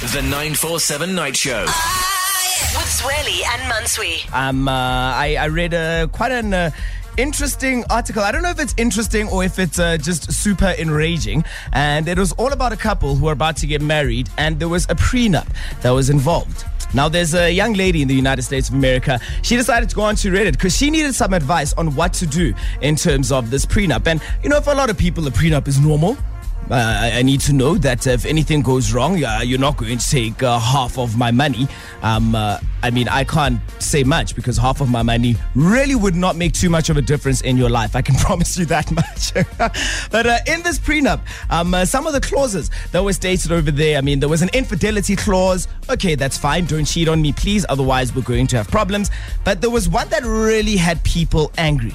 The 947 Night Show. With Zweli and Mansui. Um, uh, I, I read uh, quite an uh, interesting article. I don't know if it's interesting or if it's uh, just super enraging. And it was all about a couple who are about to get married, and there was a prenup that was involved. Now, there's a young lady in the United States of America. She decided to go on to Reddit because she needed some advice on what to do in terms of this prenup. And, you know, for a lot of people, a prenup is normal. Uh, I I need to know that if anything goes wrong, uh, you're not going to take uh, half of my money. Um, I mean, I can't say much because half of my money really would not make too much of a difference in your life. I can promise you that much. but uh, in this prenup, um, uh, some of the clauses that were stated over there, I mean, there was an infidelity clause. Okay, that's fine. Don't cheat on me, please. Otherwise, we're going to have problems. But there was one that really had people angry.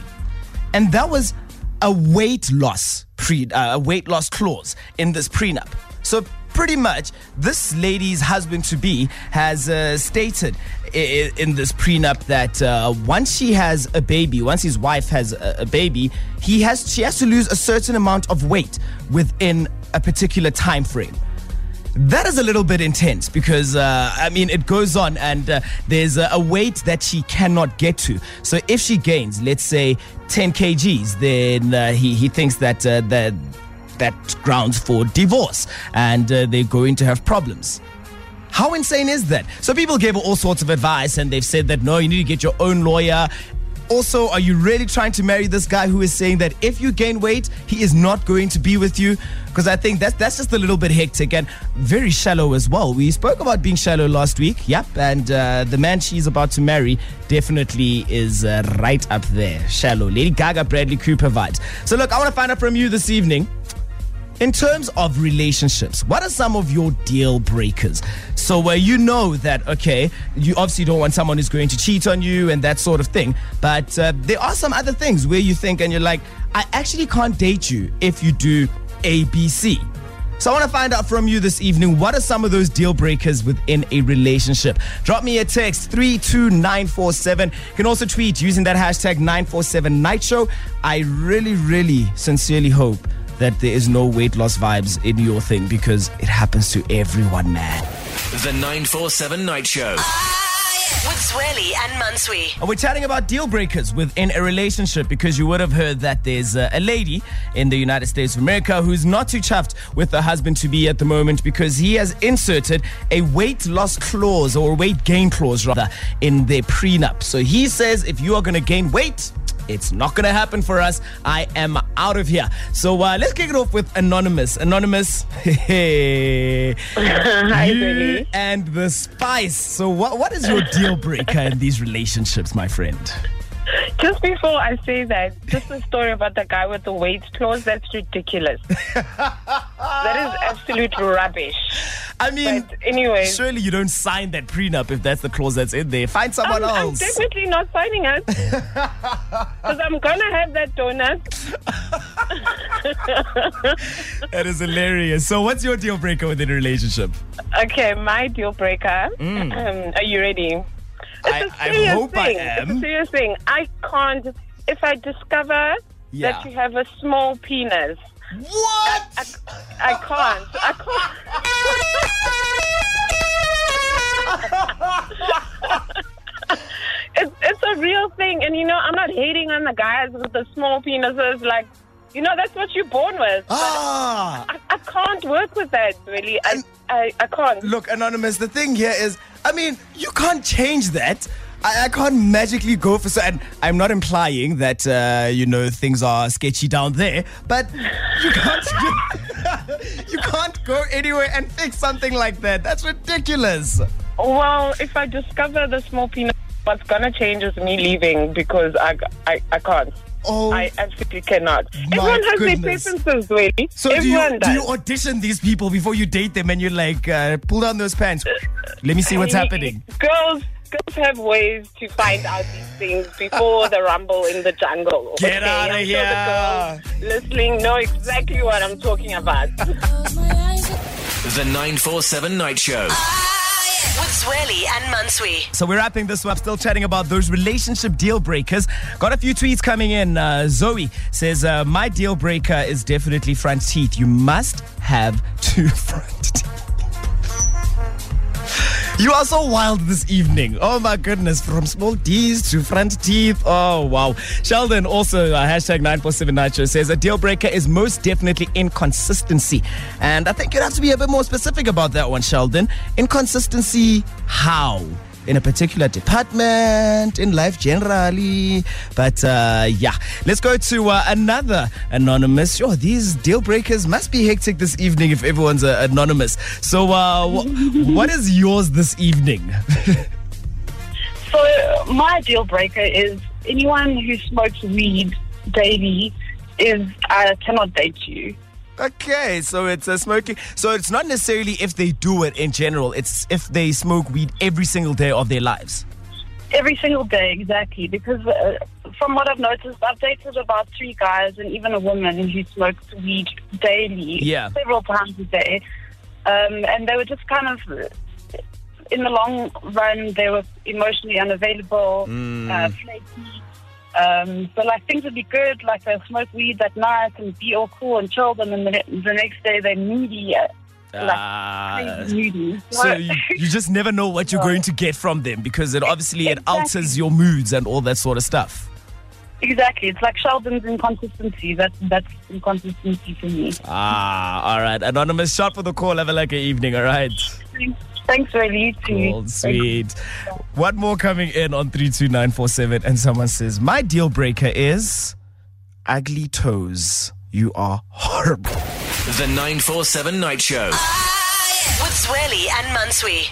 And that was a weight loss pre uh, a weight loss clause in this prenup. So pretty much, this lady's husband to be has uh, stated in this prenup that uh, once she has a baby, once his wife has a, a baby, he has she has to lose a certain amount of weight within a particular time frame. That is a little bit intense because, uh, I mean, it goes on and uh, there's a, weight that she cannot get to. So if she gains, let's say, 10 kgs, then uh, he, he thinks that, uh, that that grounds for divorce and uh, they're going to have problems. How insane is that? So people gave all sorts of advice and they've said that no, you need to get your own lawyer. Also, are you really trying to marry this guy who is saying that if you gain weight, he is not going to be with you? Because I think that's that's just a little bit hectic and very shallow as well. We spoke about being shallow last week, yep, and uh, the man she's about to marry definitely is uh, right up there. Shallow. Lady Gaga, Bradley Cooper vibes. So look, I want to find out from you this evening. In terms of relationships, what are some of your deal breakers? So where you know that okay, you obviously don't want someone who's going to cheat on you and that sort of thing, but uh, there are some other things where you think and you're like, I actually can't date you if you do A, B, C. So I want to find out from you this evening what are some of those deal breakers within a relationship. Drop me a text 32947. You can also tweet using that hashtag 947 night show. I really, really sincerely hope that there is no weight loss vibes in your thing because it happens to everyone, man. The 947 Night Show. With Zweli and Mansui. And we're chatting about deal breakers within a relationship because you would have heard that there's uh, a lady in the United States of America who's not too chuffed with the husband to be at the moment because he has inserted a weight loss clause or weight gain clause rather in their prenup. So he says if you are going to gain weight, it's not going to happen for us. I am out of here. So uh, let's kick it off with Anonymous. Anonymous, hey, Hi, you Billy. and the spice. So what what is your deal breaker in these relationships, my friend? Just before I say that, just the story about the guy with the weight clause, that's ridiculous. that is absolute rubbish. I mean, anyway, surely you don't sign that prenup if that's the clause that's in there. Find someone I'm, I'm else. definitely not signing it. Because I'm to have that donut. that is hilarious. So what's your deal breaker within a relationship? Okay, my deal breaker. Um, are you ready? It's I- a I serious hope I thing. am. It's a serious thing. I can't. If I discover Yeah. that you have a small penis, What? I can't. I can't. it's it's a real thing, and you know I'm not hating on the guys with the small penises. Like, you know that's what you're born with. Ah. I, I can't work with that. Really, I I, I can't. Look, Anonymous, the thing here is, I mean, you can't change that. I, I can't magically go for so. And I'm not implying that uh, you know things are sketchy down there, but you can't. you can't go anywhere and fix something like that. That's ridiculous. Well, if I discover the small penis, what's gonna change is me leaving because I I, I can't. Oh. I absolutely cannot. Everyone has goodness. their preferences, really. so do you, does. do you audition these people before you date them and you're like, uh, pull down those pants? Let me see what's happening. Girls, girls have ways to find out these things before the rumble in the jungle. Get okay? outta I'm here. Sure the girls listening know exactly what I'm talking about. The 947 Night Show. With Zweli and Mansui. So we're wrapping this up, still chatting about those relationship deal breakers. Got a few tweets coming in. Uh, Zoe says, uh, My deal breaker is definitely front teeth. You must have two front teeth. You are so wild this evening. Oh my goodness. From small D's to front teeth. Oh, wow. Sheldon also, uh, hashtag 947 Nacho says a deal breaker is most definitely inconsistency. And I think you'd have to be a bit more specific about that one, Sheldon. Inconsistency, how? In a particular department, in life generally. But uh, yeah, let's go to uh, another anonymous. Sure, these deal breakers must be hectic this evening if everyone's uh, anonymous. So, uh, wh- what is yours this evening? So my deal breaker is anyone who smokes weed daily is I cannot date you. Okay, so it's a smoking. So it's not necessarily if they do it in general. It's if they smoke weed every single day of their lives. Every single day, exactly. Because uh, from what I've noticed, I've dated about three guys and even a woman who smokes weed daily, Yeah. several times a day. Um, and they were just kind of, in the long run, they were emotionally unavailable, uh, flaky. Um, so like things would be good, like they'll smoke weed that night and be all cool and chilled, and then the, ne- the next day they're moody, uh, Ah. like crazy moody. So you, you just never know what you're going to get from them because it obviously it alters your moods and all that sort of stuff. Exactly. It's like Sheldon's inconsistency. That that's inconsistency for me. Ah, all right. Anonymous shot for the call. Have a like evening. All right. Thanks, Thanks really. You too. Oh, cool, sweet. One more coming in on 32947, and someone says, My deal breaker is ugly toes. You are horrible. The 947 Night Show. Ah, With Zweli and Mansui.